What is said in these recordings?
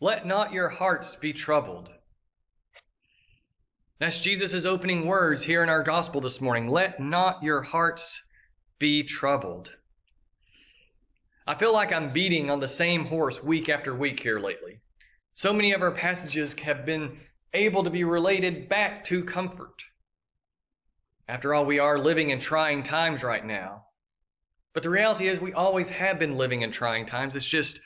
Let not your hearts be troubled. That's Jesus' opening words here in our gospel this morning. Let not your hearts be troubled. I feel like I'm beating on the same horse week after week here lately. So many of our passages have been able to be related back to comfort. After all, we are living in trying times right now. But the reality is, we always have been living in trying times. It's just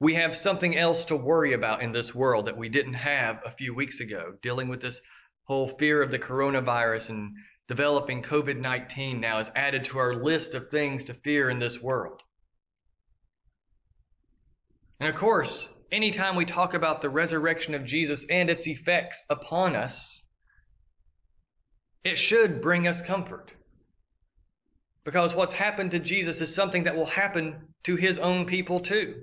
we have something else to worry about in this world that we didn't have a few weeks ago, dealing with this whole fear of the coronavirus and developing COVID 19 now is added to our list of things to fear in this world. And of course, anytime we talk about the resurrection of Jesus and its effects upon us, it should bring us comfort. Because what's happened to Jesus is something that will happen to his own people too.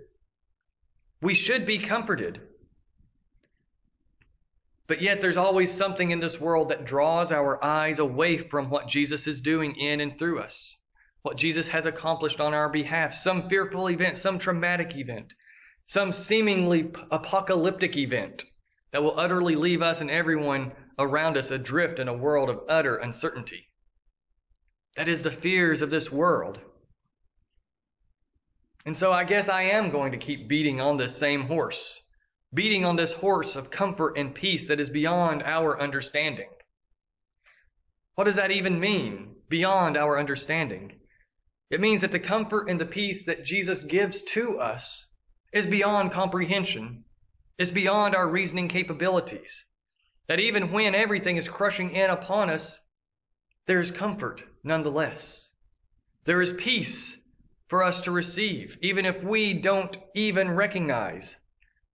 We should be comforted. But yet, there's always something in this world that draws our eyes away from what Jesus is doing in and through us, what Jesus has accomplished on our behalf, some fearful event, some traumatic event, some seemingly apocalyptic event that will utterly leave us and everyone around us adrift in a world of utter uncertainty. That is the fears of this world. And so I guess I am going to keep beating on this same horse, beating on this horse of comfort and peace that is beyond our understanding. What does that even mean, beyond our understanding? It means that the comfort and the peace that Jesus gives to us is beyond comprehension, is beyond our reasoning capabilities. That even when everything is crushing in upon us, there is comfort nonetheless. There is peace for us to receive, even if we don't even recognize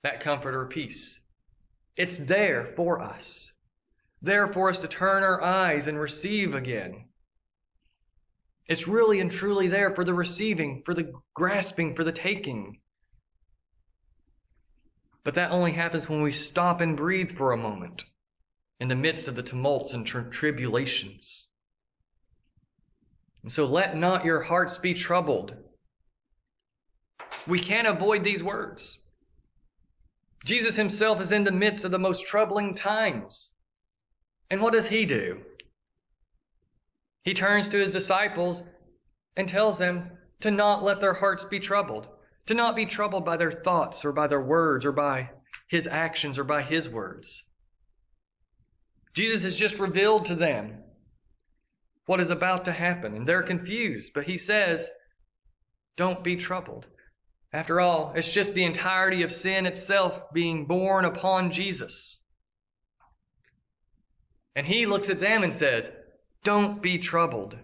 that comfort or peace. It's there for us, there for us to turn our eyes and receive again. It's really and truly there for the receiving, for the grasping, for the taking. But that only happens when we stop and breathe for a moment in the midst of the tumults and tri- tribulations. And so let not your hearts be troubled. We can't avoid these words. Jesus himself is in the midst of the most troubling times. And what does he do? He turns to his disciples and tells them to not let their hearts be troubled, to not be troubled by their thoughts or by their words or by his actions or by his words. Jesus has just revealed to them what is about to happen, and they're confused, but he says, Don't be troubled. After all, it's just the entirety of sin itself being borne upon Jesus. And he looks at them and says, Don't be troubled.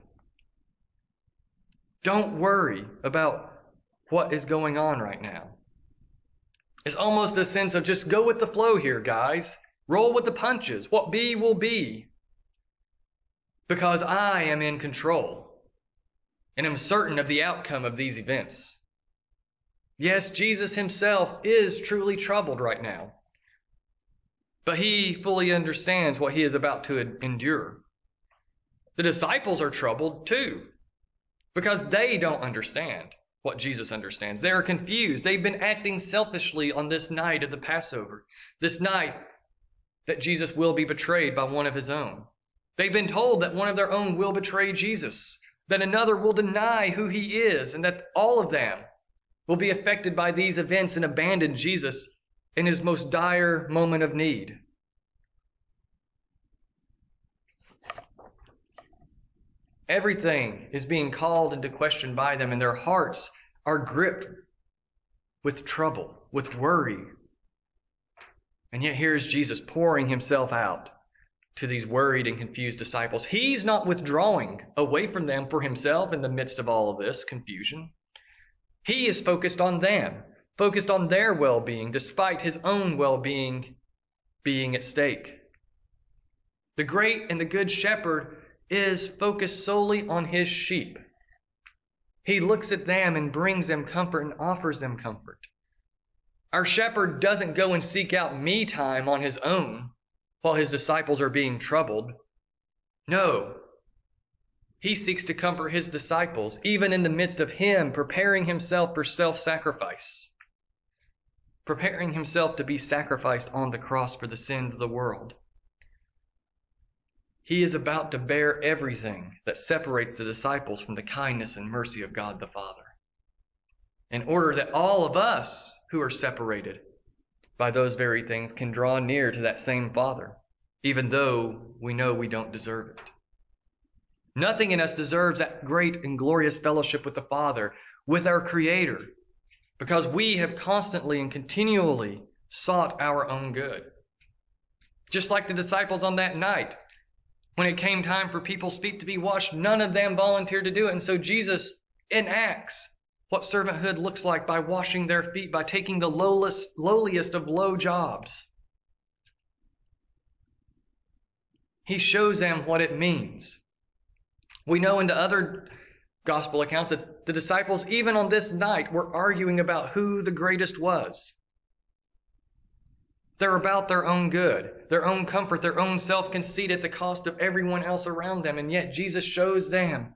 Don't worry about what is going on right now. It's almost a sense of just go with the flow here, guys. Roll with the punches. What be will be. Because I am in control and am certain of the outcome of these events. Yes, Jesus himself is truly troubled right now, but he fully understands what he is about to endure. The disciples are troubled too, because they don't understand what Jesus understands. They are confused. They've been acting selfishly on this night of the Passover, this night that Jesus will be betrayed by one of his own. They've been told that one of their own will betray Jesus, that another will deny who he is, and that all of them will be affected by these events and abandon Jesus in his most dire moment of need. Everything is being called into question by them, and their hearts are gripped with trouble, with worry, and yet here's Jesus pouring himself out to these worried and confused disciples. He's not withdrawing away from them for himself in the midst of all of this confusion. He is focused on them, focused on their well being, despite his own well being being at stake. The great and the good shepherd is focused solely on his sheep. He looks at them and brings them comfort and offers them comfort. Our shepherd doesn't go and seek out me time on his own while his disciples are being troubled. No. He seeks to comfort his disciples, even in the midst of him preparing himself for self sacrifice, preparing himself to be sacrificed on the cross for the sins of the world. He is about to bear everything that separates the disciples from the kindness and mercy of God the Father, in order that all of us who are separated by those very things can draw near to that same Father, even though we know we don't deserve it. Nothing in us deserves that great and glorious fellowship with the Father, with our Creator, because we have constantly and continually sought our own good. Just like the disciples on that night, when it came time for people's feet to be washed, none of them volunteered to do it. And so Jesus enacts what servanthood looks like by washing their feet, by taking the lowest, lowliest of low jobs. He shows them what it means. We know in the other gospel accounts that the disciples, even on this night, were arguing about who the greatest was. They're about their own good, their own comfort, their own self conceit at the cost of everyone else around them. And yet Jesus shows them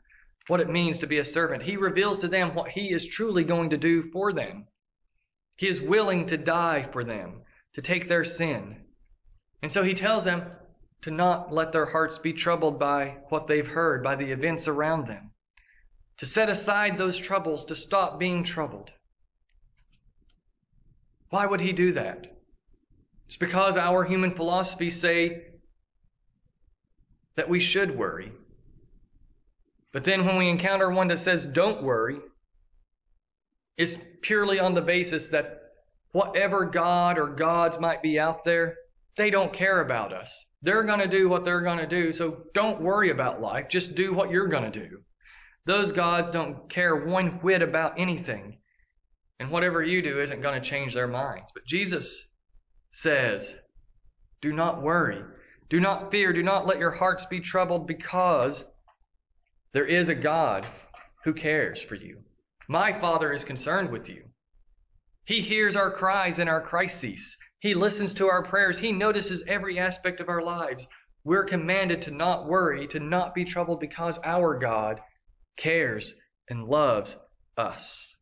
what it means to be a servant. He reveals to them what he is truly going to do for them. He is willing to die for them, to take their sin. And so he tells them to not let their hearts be troubled by what they've heard, by the events around them, to set aside those troubles, to stop being troubled. Why would he do that? It's because our human philosophies say that we should worry. But then when we encounter one that says, don't worry, it's purely on the basis that whatever God or gods might be out there, they don't care about us. They're going to do what they're going to do, so don't worry about life. Just do what you're going to do. Those gods don't care one whit about anything. And whatever you do isn't going to change their minds. But Jesus says, Do not worry. Do not fear. Do not let your hearts be troubled because there is a God who cares for you. My Father is concerned with you. He hears our cries and our crises. He listens to our prayers. He notices every aspect of our lives. We're commanded to not worry, to not be troubled because our God cares and loves us.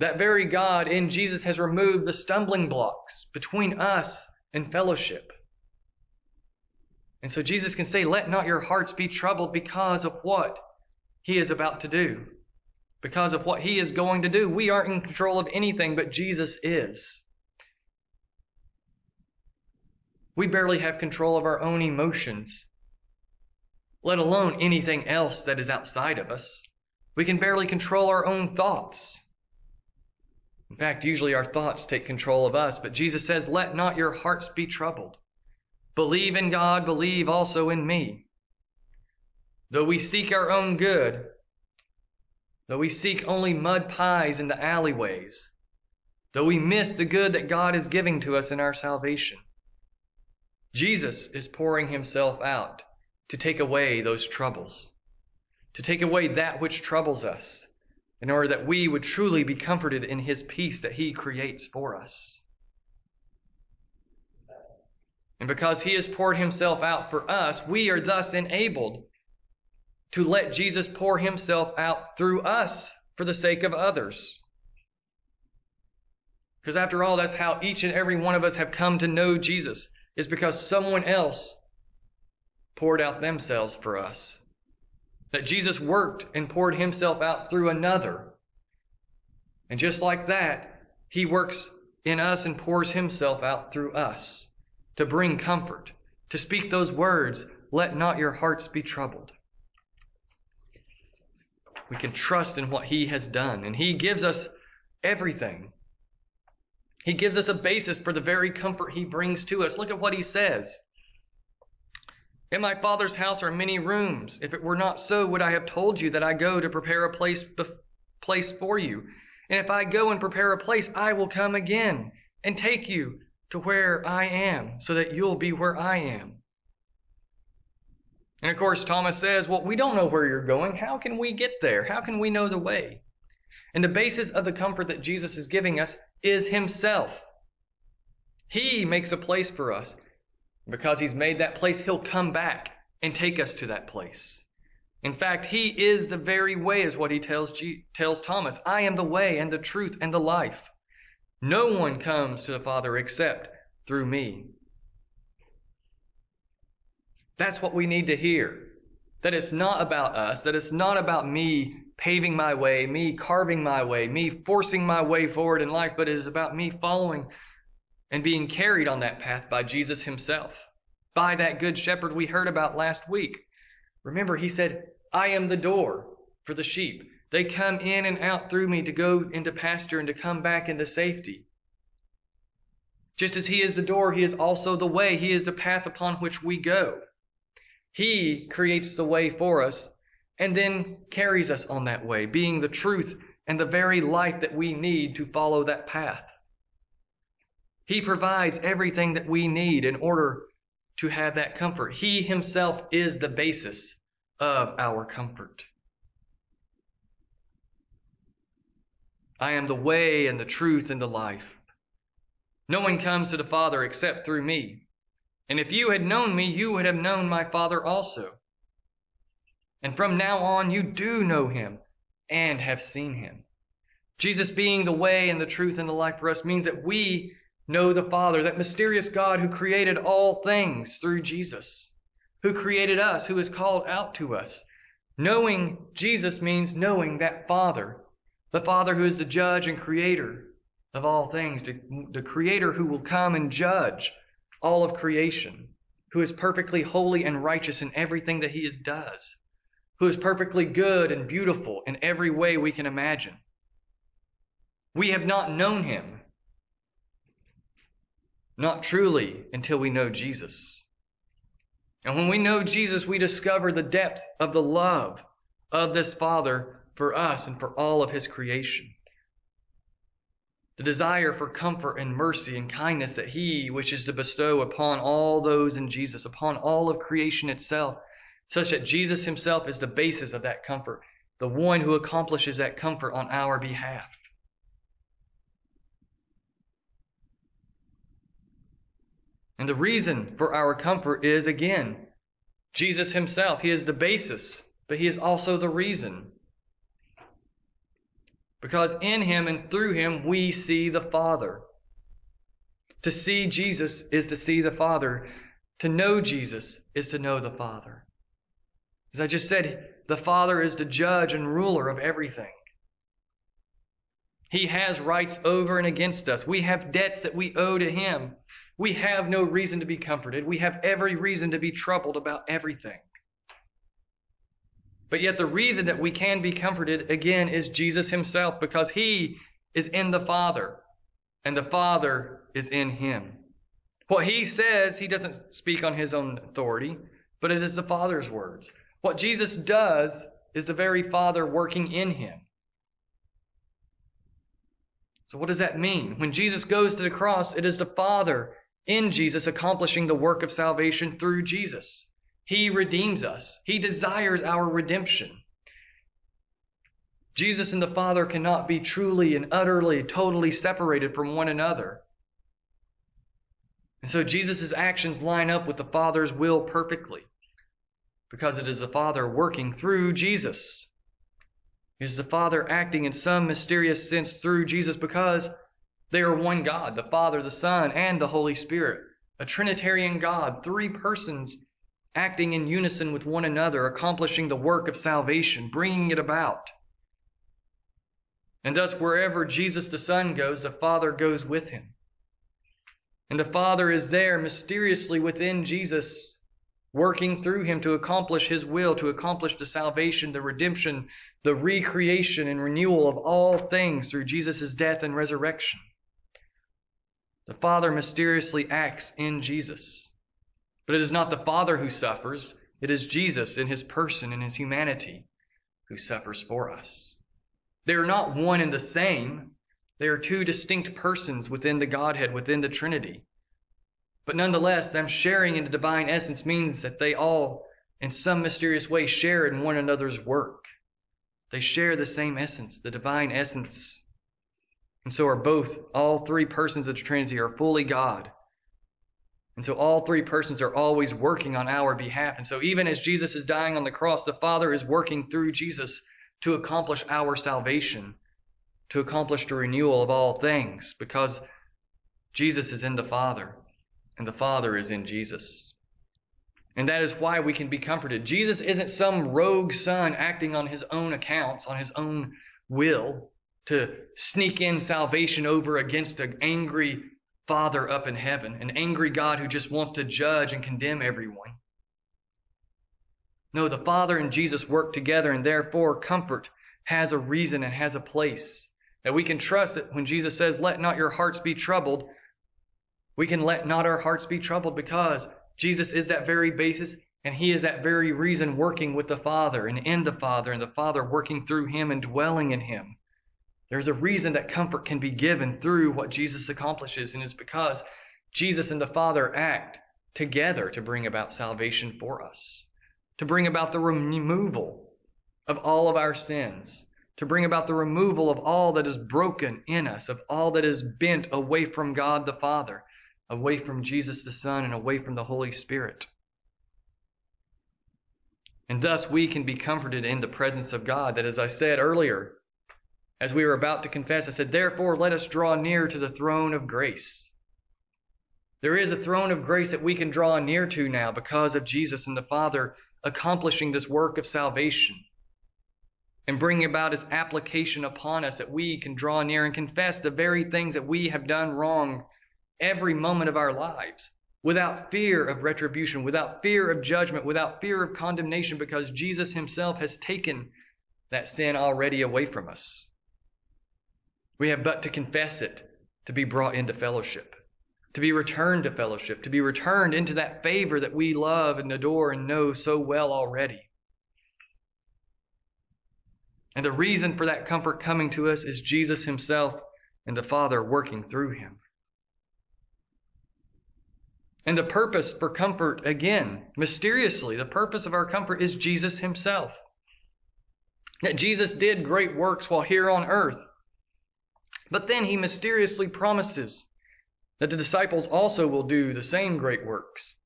That very God in Jesus has removed the stumbling blocks between us and fellowship. And so Jesus can say, Let not your hearts be troubled because of what he is about to do. Because of what he is going to do. We aren't in control of anything, but Jesus is. We barely have control of our own emotions, let alone anything else that is outside of us. We can barely control our own thoughts. In fact, usually our thoughts take control of us, but Jesus says, Let not your hearts be troubled. Believe in God, believe also in me. Though we seek our own good, though we seek only mud pies in the alleyways, though we miss the good that God is giving to us in our salvation, Jesus is pouring himself out to take away those troubles, to take away that which troubles us, in order that we would truly be comforted in his peace that he creates for us. And because he has poured himself out for us, we are thus enabled to let Jesus pour himself out through us for the sake of others. Because after all, that's how each and every one of us have come to know Jesus, is because someone else poured out themselves for us. That Jesus worked and poured himself out through another. And just like that, he works in us and pours himself out through us to bring comfort, to speak those words, let not your hearts be troubled. We can trust in what He has done, and He gives us everything. He gives us a basis for the very comfort He brings to us. Look at what He says. In my Father's house are many rooms. If it were not so, would I have told you that I go to prepare a place, place for you? And if I go and prepare a place, I will come again and take you to where I am so that you'll be where I am. And of course, Thomas says, Well, we don't know where you're going. How can we get there? How can we know the way? And the basis of the comfort that Jesus is giving us is Himself. He makes a place for us. Because He's made that place, He'll come back and take us to that place. In fact, He is the very way, is what He tells, G- tells Thomas. I am the way and the truth and the life. No one comes to the Father except through me. That's what we need to hear. That it's not about us, that it's not about me paving my way, me carving my way, me forcing my way forward in life, but it is about me following and being carried on that path by Jesus himself, by that good shepherd we heard about last week. Remember, he said, I am the door for the sheep. They come in and out through me to go into pasture and to come back into safety. Just as he is the door, he is also the way. He is the path upon which we go. He creates the way for us and then carries us on that way, being the truth and the very light that we need to follow that path. He provides everything that we need in order to have that comfort. He himself is the basis of our comfort. I am the way and the truth and the life. No one comes to the Father except through me. And if you had known me, you would have known my Father also. And from now on, you do know him and have seen him. Jesus being the way and the truth and the life for us means that we know the Father, that mysterious God who created all things through Jesus, who created us, who is called out to us. Knowing Jesus means knowing that Father, the Father who is the judge and creator of all things, the, creator who will come and judge all of creation, who is perfectly holy and righteous in everything that he does, who is perfectly good and beautiful in every way we can imagine. We have not known him, not truly until we know Jesus. And when we know Jesus, we discover the depth of the love of this Father for us and for all of his creation the desire for comfort and mercy and kindness that He wishes to bestow upon all those in Jesus, upon all of creation itself, such that Jesus Himself is the basis of that comfort, the one who accomplishes that comfort on our behalf. And the reason for our comfort is, again, Jesus Himself. He is the basis, but He is also the reason. Because in him and through him we see the Father. To see Jesus is to see the Father. To know Jesus is to know the Father. As I just said, the Father is the judge and ruler of everything. He has rights over and against us. We have debts that we owe to Him. We have no reason to be comforted. We have every reason to be troubled about everything. But yet, the reason that we can be comforted again is Jesus Himself, because He is in the Father, and the Father is in Him. What He says, He doesn't speak on His own authority, but it is the Father's words. What Jesus does is the very Father working in Him. So, what does that mean? When Jesus goes to the cross, it is the Father in Jesus accomplishing the work of salvation through Jesus. He redeems us. He desires our redemption. Jesus and the Father cannot be truly and utterly, totally separated from one another. And so Jesus' actions line up with the Father's will perfectly because it is the Father working through Jesus. It is the Father acting in some mysterious sense through Jesus because they are one God, the Father, the Son, and the Holy Spirit. A Trinitarian God, three persons acting in unison with one another, accomplishing the work of salvation, bringing it about. And thus, wherever Jesus the Son goes, the Father goes with him. And the Father is there mysteriously within Jesus, working through him to accomplish his will, to accomplish the salvation, the redemption, the recreation and renewal of all things through Jesus' death and resurrection. The Father mysteriously acts in Jesus. But it is not the Father who suffers, it is Jesus in his person and his humanity who suffers for us. They are not one and the same. They are two distinct persons within the Godhead, within the Trinity. But nonetheless, them sharing in the divine essence means that they all, in some mysterious way, share in one another's work. They share the same essence, the divine essence. And so are both, all three persons of the Trinity are fully God and so all three persons are always working on our behalf. And so even as Jesus is dying on the cross, the Father is working through Jesus to accomplish our salvation to accomplish the renewal of all things because Jesus is in the Father and the Father is in Jesus. And that is why we can be comforted. Jesus isn't some rogue son acting on his own accounts, on his own will, to sneak in salvation over against an angry Father up in heaven, an angry God who just wants to judge and condemn everyone. No, the Father and Jesus work together, and therefore comfort has a reason and has a place. That we can trust that when Jesus says, Let not your hearts be troubled, we can let not our hearts be troubled because Jesus is that very basis and he is that very reason working with the Father and in the Father and the Father working through him and dwelling in him. There's a reason that comfort can be given through what Jesus accomplishes, and it's because Jesus and the Father act together to bring about salvation for us, to bring about the removal of all of our sins, to bring about the removal of all that is broken in us, of all that is bent away from God the Father, away from Jesus the Son, and away from the Holy Spirit. And thus we can be comforted in the presence of God, that as I said earlier, as we were about to confess, I said, Therefore, let us draw near to the throne of grace. There is a throne of grace that we can draw near to now because of Jesus and the Father accomplishing this work of salvation and bringing about his application upon us that we can draw near and confess the very things that we have done wrong every moment of our lives without fear of retribution, without fear of judgment, without fear of condemnation, because Jesus himself has taken that sin already away from us. We have but to confess it to be brought into fellowship, to be returned to fellowship, to be returned into that favor that we love and adore and know so well already. And the reason for that comfort coming to us is Jesus himself and the Father working through him. And the purpose for comfort, again, mysteriously, the purpose of our comfort is Jesus himself. That Jesus did great works while here on earth. But then he mysteriously promises that the disciples also will do the same great works.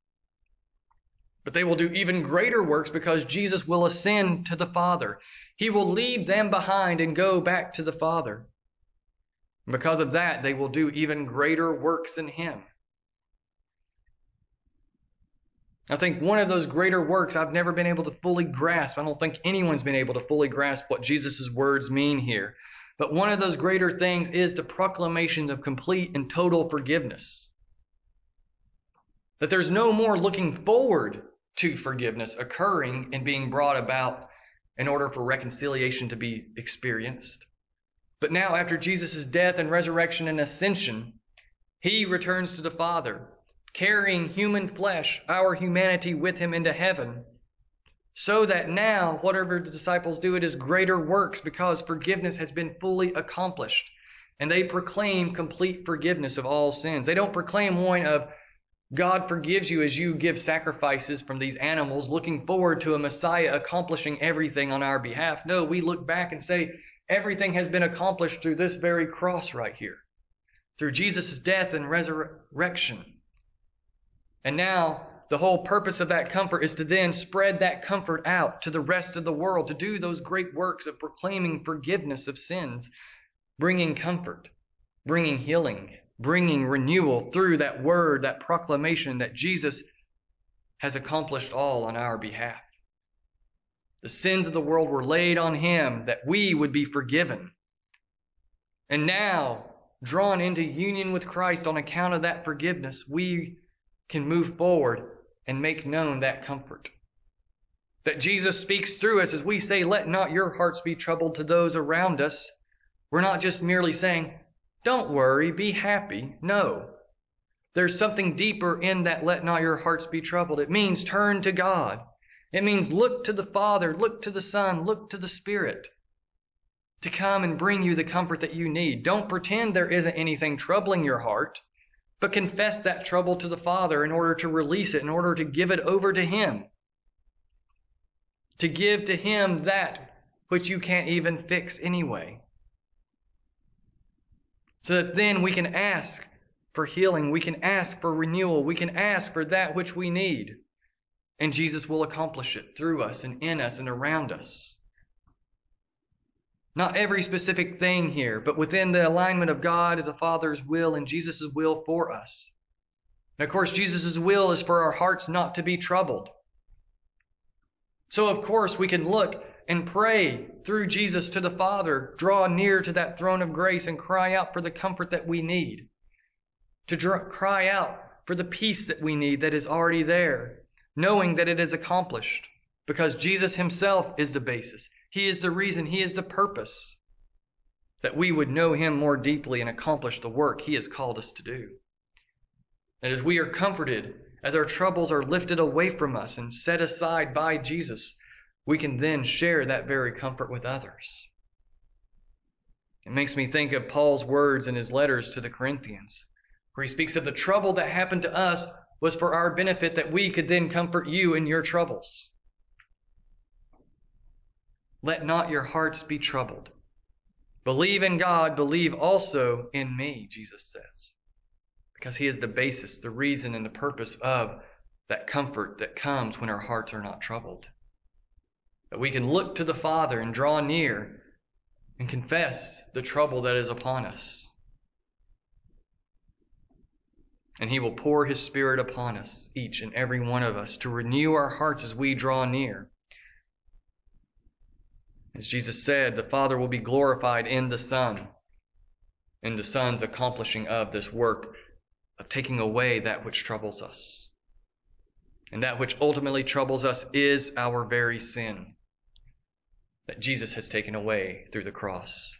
But they will do even greater works because Jesus will ascend to the Father. He will leave them behind and go back to the Father. And because of that, they will do even greater works in Him. I think one of those greater works I've never been able to fully grasp. I don't think anyone's been able to fully grasp what Jesus' words mean here. But one of those greater things is the proclamation of complete and total forgiveness. That there's no more looking forward to forgiveness occurring and being brought about in order for reconciliation to be experienced. But now, after Jesus' death and resurrection and ascension, he returns to the Father, carrying human flesh, our humanity, with him into heaven so that now, whatever the disciples do, it is greater works because forgiveness has been fully accomplished. And they proclaim complete forgiveness of all sins. They don't proclaim one of God forgives you as you give sacrifices from these animals, looking forward to a Messiah accomplishing everything on our behalf. No, we look back and say, everything has been accomplished through this very cross right here, through Jesus' death and resurrection. And now the whole purpose of that comfort is to then spread that comfort out to the rest of the world, to do those great works of proclaiming forgiveness of sins, bringing comfort, bringing healing, bringing renewal through that word, that proclamation that Jesus has accomplished all on our behalf. The sins of the world were laid on him that we would be forgiven. And now, drawn into union with Christ on account of that forgiveness, we can move forward and make known that comfort. That Jesus speaks through us as we say, Let not your hearts be troubled to those around us. We're not just merely saying, Don't worry, be happy. No. There's something deeper in that, Let not your hearts be troubled. It means turn to God. It means look to the Father, look to the Son, look to the Spirit to come and bring you the comfort that you need. Don't pretend there isn't anything troubling your heart. But confess that trouble to the Father in order to release it, in order to give it over to Him. To give to Him that which you can't even fix anyway. So that then we can ask for healing, we can ask for renewal, we can ask for that which we need. And Jesus will accomplish it through us and in us and around us. Not every specific thing here, but within the alignment of God, the Father's will, and Jesus' will for us. And of course, Jesus' will is for our hearts not to be troubled. So, of course, we can look and pray through Jesus to the Father, draw near to that throne of grace, and cry out for the comfort that we need. To cry out for the peace that we need that is already there, knowing that it is accomplished, because Jesus Himself is the basis. He is the reason, He is the purpose that we would know Him more deeply and accomplish the work He has called us to do. And as we are comforted, as our troubles are lifted away from us and set aside by Jesus, we can then share that very comfort with others. It makes me think of Paul's words in his letters to the Corinthians, where he speaks of the trouble that happened to us was for our benefit that we could then comfort you in your troubles. Let not your hearts be troubled. Believe in God, believe also in me, Jesus says. Because he is the basis, the reason, and the purpose of that comfort that comes when our hearts are not troubled. That we can look to the Father and draw near and confess the trouble that is upon us. And He will pour His Spirit upon us, each and every one of us, to renew our hearts as we draw near. As Jesus said, the Father will be glorified in the Son, in the Son's accomplishing of this work of taking away that which troubles us. And that which ultimately troubles us is our very sin that Jesus has taken away through the cross,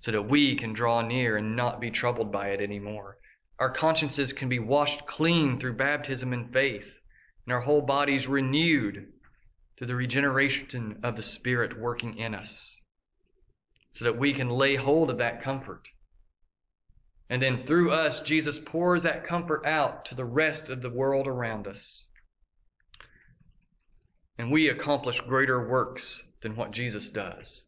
so that we can draw near and not be troubled by it anymore. Our consciences can be washed clean through baptism and faith, and our whole bodies renewed through the regeneration of the Spirit working in us, so that we can lay hold of that comfort. And then through us, Jesus pours that comfort out to the rest of the world around us. And we accomplish greater works than what Jesus does.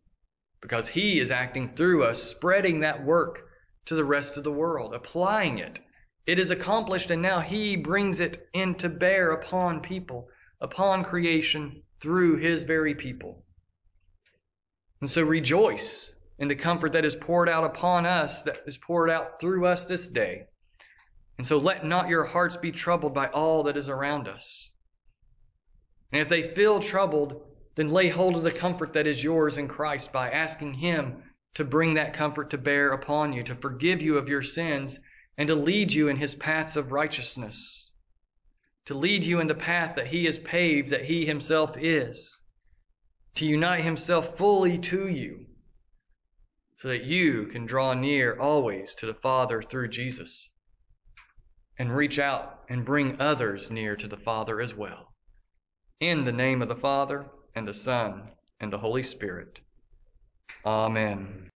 Because he is acting through us, spreading that work to the rest of the world, applying it. It is accomplished, and now he brings it into bear upon people, upon creation, through his very people. And so rejoice in the comfort that is poured out upon us, that is poured out through us this day. And so let not your hearts be troubled by all that is around us. And if they feel troubled, then lay hold of the comfort that is yours in Christ by asking Him to bring that comfort to bear upon you, to forgive you of your sins, and to lead you in His paths of righteousness, to lead you in the path that He has paved, that He Himself is, to unite Himself fully to you, so that you can draw near always to the Father through Jesus, and reach out and bring others near to the Father as well. In the name of the Father, and the Son, and the Holy Spirit. Amen.